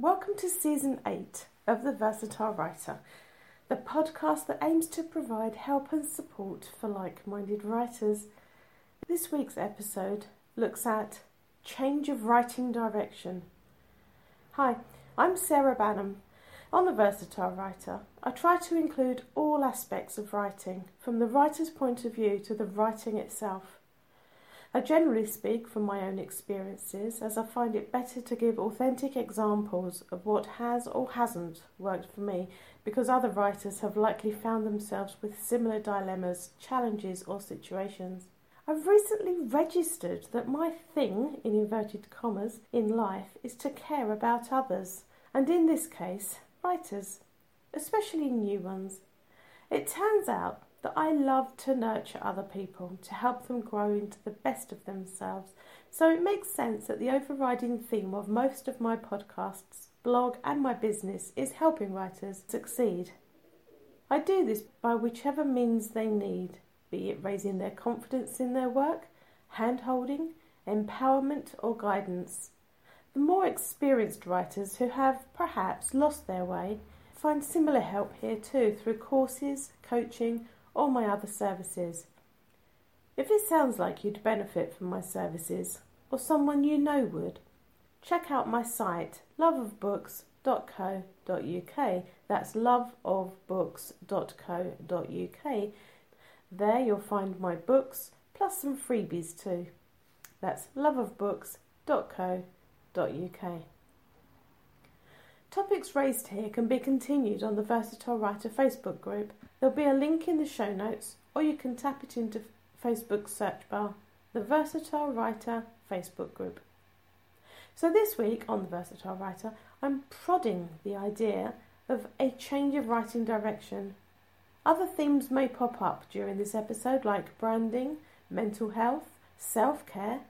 Welcome to season 8 of The Versatile Writer, the podcast that aims to provide help and support for like minded writers. This week's episode looks at change of writing direction. Hi, I'm Sarah Banham. On The Versatile Writer, I try to include all aspects of writing, from the writer's point of view to the writing itself. I generally speak from my own experiences as I find it better to give authentic examples of what has or hasn't worked for me because other writers have likely found themselves with similar dilemmas, challenges, or situations. I've recently registered that my thing, in inverted commas, in life is to care about others, and in this case, writers, especially new ones. It turns out that I love to nurture other people, to help them grow into the best of themselves. So it makes sense that the overriding theme of most of my podcasts, blog, and my business is helping writers succeed. I do this by whichever means they need, be it raising their confidence in their work, handholding, empowerment, or guidance. The more experienced writers who have perhaps lost their way find similar help here too through courses, coaching, or my other services. If it sounds like you'd benefit from my services, or someone you know would, check out my site loveofbooks.co.uk. That's loveofbooks.co.uk. There you'll find my books plus some freebies too. That's loveofbooks.co.uk. Topics raised here can be continued on the Versatile Writer Facebook group. There'll be a link in the show notes, or you can tap it into Facebook's search bar, the Versatile Writer Facebook group. So, this week on the Versatile Writer, I'm prodding the idea of a change of writing direction. Other themes may pop up during this episode, like branding, mental health, self care,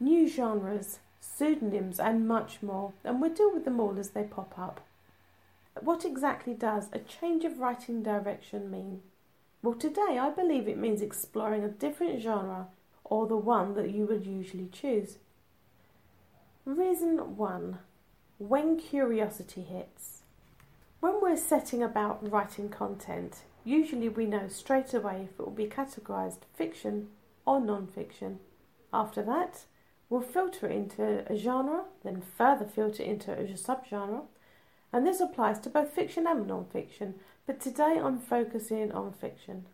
new genres, pseudonyms, and much more, and we'll deal with them all as they pop up. What exactly does a change of writing direction mean? Well, today I believe it means exploring a different genre or the one that you would usually choose. Reason 1 When curiosity hits. When we're setting about writing content, usually we know straight away if it will be categorised fiction or non fiction. After that, We'll filter into a genre, then further filter into a subgenre, and this applies to both fiction and non-fiction, but today I'm focusing on fiction.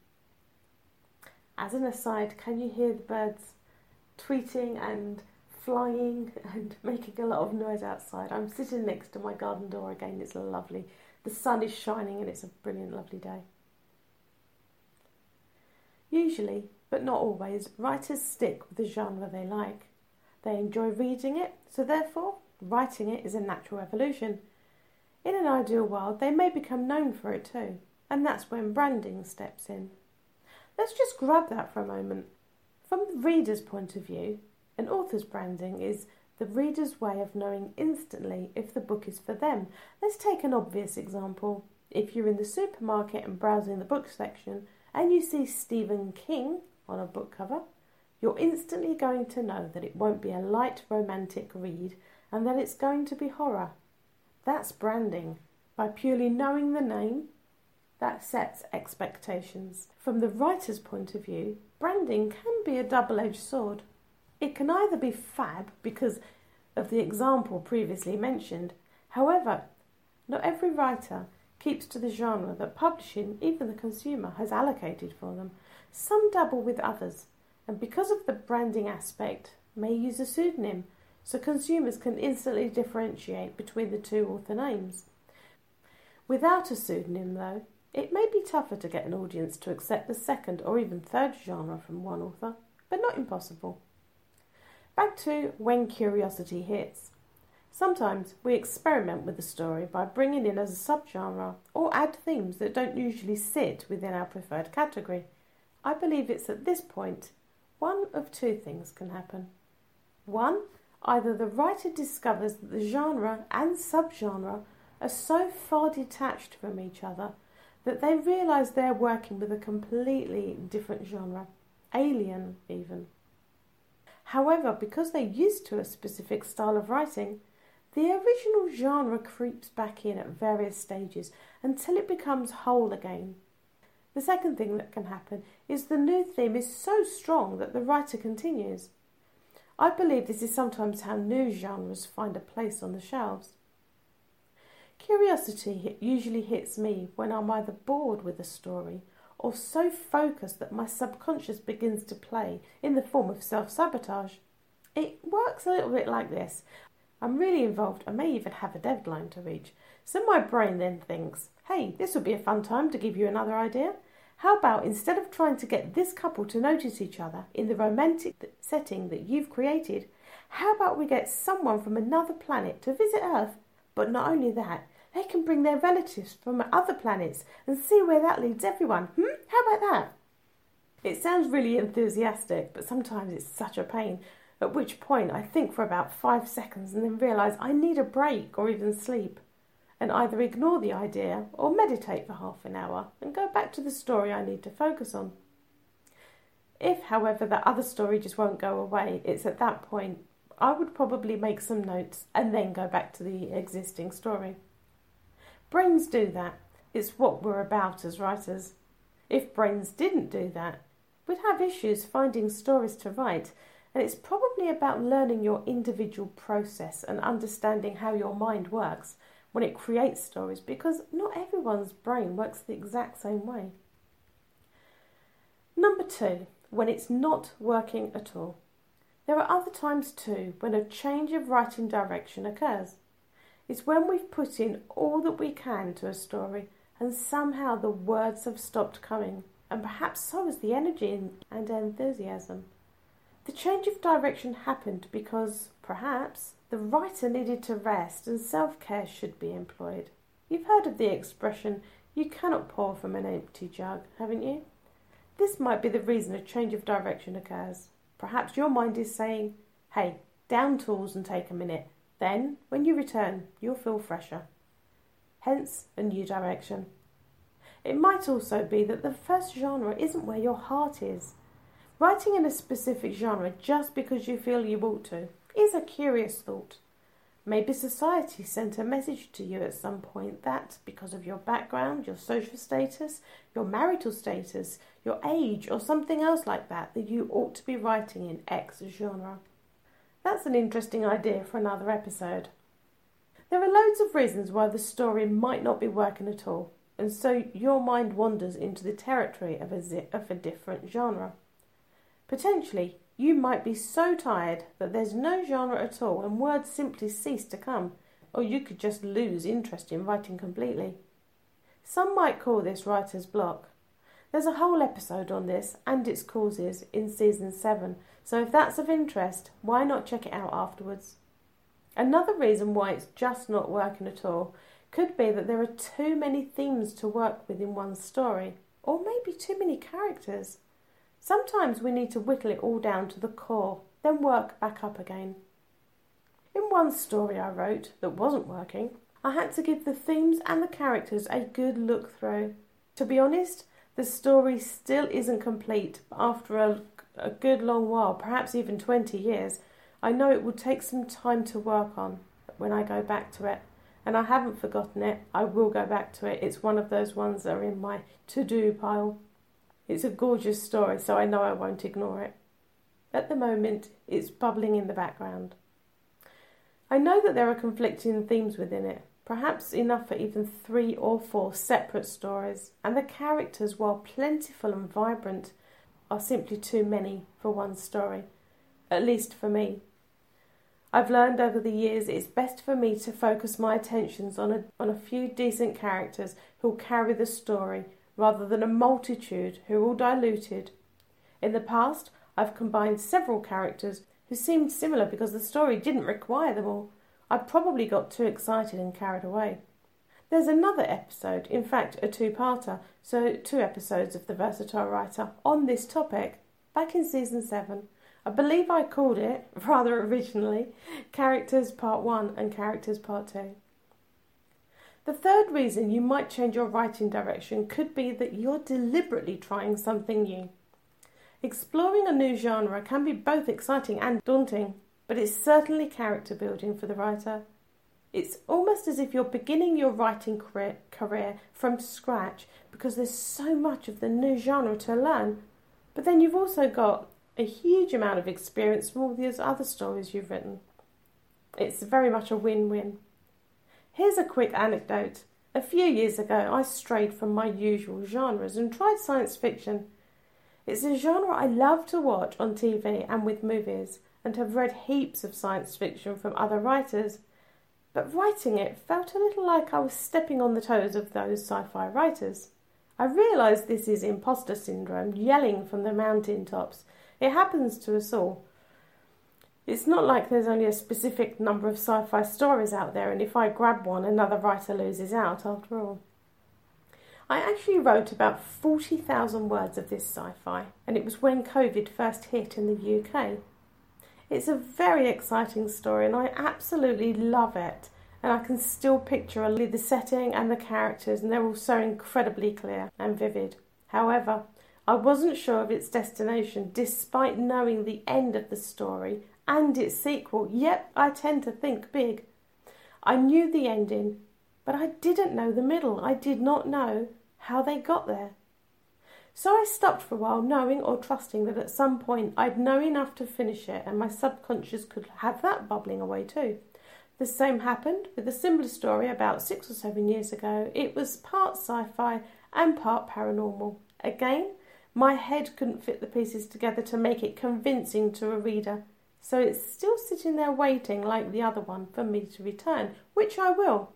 As an aside, can you hear the birds tweeting and flying and making a lot of noise outside? I'm sitting next to my garden door again, it's lovely. The sun is shining and it's a brilliant, lovely day. Usually, but not always, writers stick with the genre they like. They enjoy reading it, so therefore, writing it is a natural evolution. In an ideal world, they may become known for it too, and that's when branding steps in. Let's just grab that for a moment. From the reader's point of view, an author's branding is the reader's way of knowing instantly if the book is for them. Let's take an obvious example. If you're in the supermarket and browsing the book section and you see Stephen King on a book cover, you're instantly going to know that it won't be a light romantic read and that it's going to be horror. That's branding. By purely knowing the name, that sets expectations. From the writer's point of view, branding can be a double edged sword. It can either be fab because of the example previously mentioned, however, not every writer keeps to the genre that publishing, even the consumer, has allocated for them. Some dabble with others, and because of the branding aspect, may use a pseudonym so consumers can instantly differentiate between the two author names. Without a pseudonym, though, it may be tougher to get an audience to accept the second or even third genre from one author, but not impossible. Back to when curiosity hits. Sometimes we experiment with the story by bringing in as a subgenre or add themes that don't usually sit within our preferred category. I believe it's at this point one of two things can happen. One, either the writer discovers that the genre and subgenre are so far detached from each other that they realise they're working with a completely different genre, alien even. However, because they're used to a specific style of writing, the original genre creeps back in at various stages until it becomes whole again. The second thing that can happen is the new theme is so strong that the writer continues. I believe this is sometimes how new genres find a place on the shelves. Curiosity usually hits me when I'm either bored with a story or so focused that my subconscious begins to play in the form of self sabotage. It works a little bit like this. I'm really involved, I may even have a deadline to reach. So my brain then thinks, hey, this would be a fun time to give you another idea. How about instead of trying to get this couple to notice each other in the romantic setting that you've created, how about we get someone from another planet to visit Earth? But not only that, they can bring their relatives from other planets and see where that leads everyone. Hmm? How about that? It sounds really enthusiastic, but sometimes it's such a pain. At which point I think for about five seconds and then realise I need a break or even sleep, and either ignore the idea or meditate for half an hour and go back to the story I need to focus on. If, however, that other story just won't go away, it's at that point I would probably make some notes and then go back to the existing story. Brains do that. It's what we're about as writers. If brains didn't do that, we'd have issues finding stories to write, and it's probably about learning your individual process and understanding how your mind works when it creates stories because not everyone's brain works the exact same way. Number two, when it's not working at all. There are other times too when a change of writing direction occurs. It's when we've put in all that we can to a story and somehow the words have stopped coming, and perhaps so has the energy and enthusiasm. The change of direction happened because, perhaps, the writer needed to rest and self care should be employed. You've heard of the expression, you cannot pour from an empty jug, haven't you? This might be the reason a change of direction occurs. Perhaps your mind is saying, hey, down tools and take a minute. Then, when you return, you'll feel fresher. Hence, a new direction. It might also be that the first genre isn't where your heart is. Writing in a specific genre just because you feel you ought to is a curious thought. Maybe society sent a message to you at some point that, because of your background, your social status, your marital status, your age, or something else like that, that you ought to be writing in X genre. That's an interesting idea for another episode. There are loads of reasons why the story might not be working at all, and so your mind wanders into the territory of a, zi- of a different genre. Potentially, you might be so tired that there's no genre at all and words simply cease to come, or you could just lose interest in writing completely. Some might call this writer's block. There's a whole episode on this and its causes in season 7, so if that's of interest, why not check it out afterwards? Another reason why it's just not working at all could be that there are too many themes to work with in one story, or maybe too many characters. Sometimes we need to whittle it all down to the core, then work back up again. In one story I wrote that wasn't working, I had to give the themes and the characters a good look through. To be honest, the story still isn't complete after a a good long while, perhaps even 20 years, I know it will take some time to work on when I go back to it. And I haven't forgotten it. I will go back to it. It's one of those ones that are in my to do pile. It's a gorgeous story, so I know I won't ignore it. At the moment, it's bubbling in the background. I know that there are conflicting themes within it, perhaps enough for even three or four separate stories, and the characters, while plentiful and vibrant, are simply too many for one story, at least for me. I've learned over the years it's best for me to focus my attentions on a, on a few decent characters who'll carry the story rather than a multitude who are all diluted. In the past, I've combined several characters who seemed similar because the story didn't require them all. I probably got too excited and carried away. There's another episode, in fact, a two parter, so two episodes of The Versatile Writer on this topic back in season 7. I believe I called it, rather originally, Characters Part 1 and Characters Part 2. The third reason you might change your writing direction could be that you're deliberately trying something new. Exploring a new genre can be both exciting and daunting, but it's certainly character building for the writer. It's almost as if you're beginning your writing career, career from scratch because there's so much of the new genre to learn. But then you've also got a huge amount of experience from all these other stories you've written. It's very much a win win. Here's a quick anecdote. A few years ago, I strayed from my usual genres and tried science fiction. It's a genre I love to watch on TV and with movies, and have read heaps of science fiction from other writers. But writing it felt a little like I was stepping on the toes of those sci fi writers. I realise this is imposter syndrome, yelling from the mountain tops. It happens to us all. It's not like there's only a specific number of sci fi stories out there, and if I grab one, another writer loses out after all. I actually wrote about 40,000 words of this sci fi, and it was when COVID first hit in the UK. It's a very exciting story, and I absolutely love it. And I can still picture the setting and the characters, and they're all so incredibly clear and vivid. However, I wasn't sure of its destination despite knowing the end of the story and its sequel, yet I tend to think big. I knew the ending, but I didn't know the middle. I did not know how they got there. So I stopped for a while, knowing or trusting that at some point I'd know enough to finish it and my subconscious could have that bubbling away too. The same happened with a similar story about six or seven years ago. It was part sci fi and part paranormal. Again, my head couldn't fit the pieces together to make it convincing to a reader, so it's still sitting there waiting, like the other one, for me to return, which I will.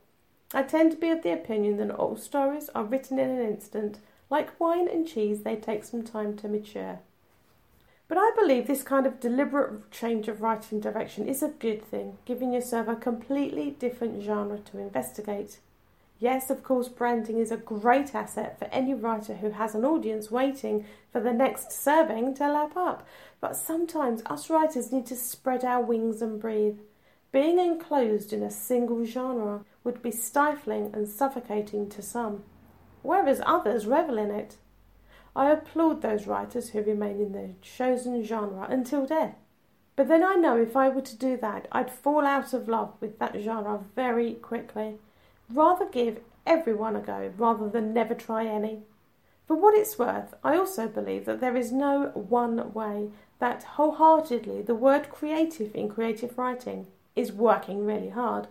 I tend to be of the opinion that all stories are written in an instant. Like wine and cheese, they take some time to mature. But I believe this kind of deliberate change of writing direction is a good thing, giving yourself a completely different genre to investigate. Yes, of course, branding is a great asset for any writer who has an audience waiting for the next serving to lap up. But sometimes us writers need to spread our wings and breathe. Being enclosed in a single genre would be stifling and suffocating to some, whereas others revel in it. I applaud those writers who remain in their chosen genre until death. But then I know if I were to do that, I'd fall out of love with that genre very quickly. Rather give everyone a go rather than never try any. For what it's worth, I also believe that there is no one way that wholeheartedly the word creative in creative writing is working really hard.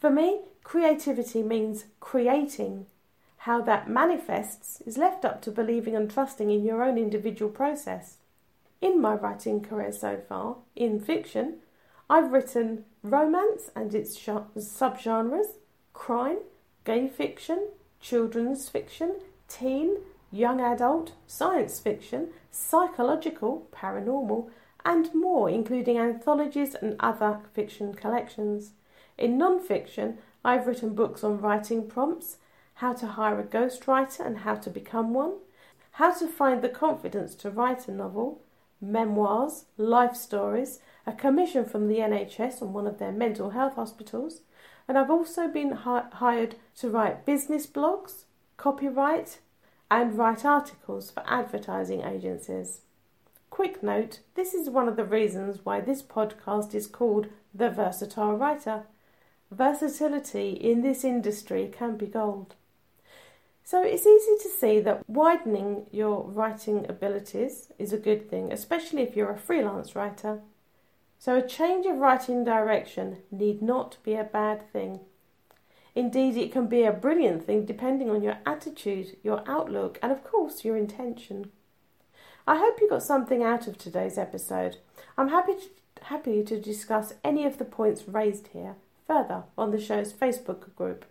For me, creativity means creating. How that manifests is left up to believing and trusting in your own individual process. In my writing career so far, in fiction, I've written romance and its subgenres, crime, gay fiction, children's fiction, teen, young adult, science fiction, psychological, paranormal, and more, including anthologies and other fiction collections. In non fiction, I've written books on writing prompts, how to hire a ghostwriter and how to become one, how to find the confidence to write a novel, memoirs, life stories, a commission from the NHS on one of their mental health hospitals, and I've also been hi- hired to write business blogs, copywrite, and write articles for advertising agencies. Quick note this is one of the reasons why this podcast is called The Versatile Writer. Versatility in this industry can be gold. So it's easy to see that widening your writing abilities is a good thing, especially if you're a freelance writer. So a change of writing direction need not be a bad thing. Indeed, it can be a brilliant thing depending on your attitude, your outlook, and of course, your intention. I hope you got something out of today's episode. I'm happy to, happy to discuss any of the points raised here further on the show's Facebook group.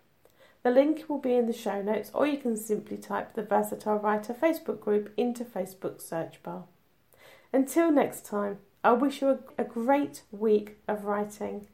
The link will be in the show notes, or you can simply type the Versatile Writer Facebook group into Facebook's search bar. Until next time, I wish you a, a great week of writing.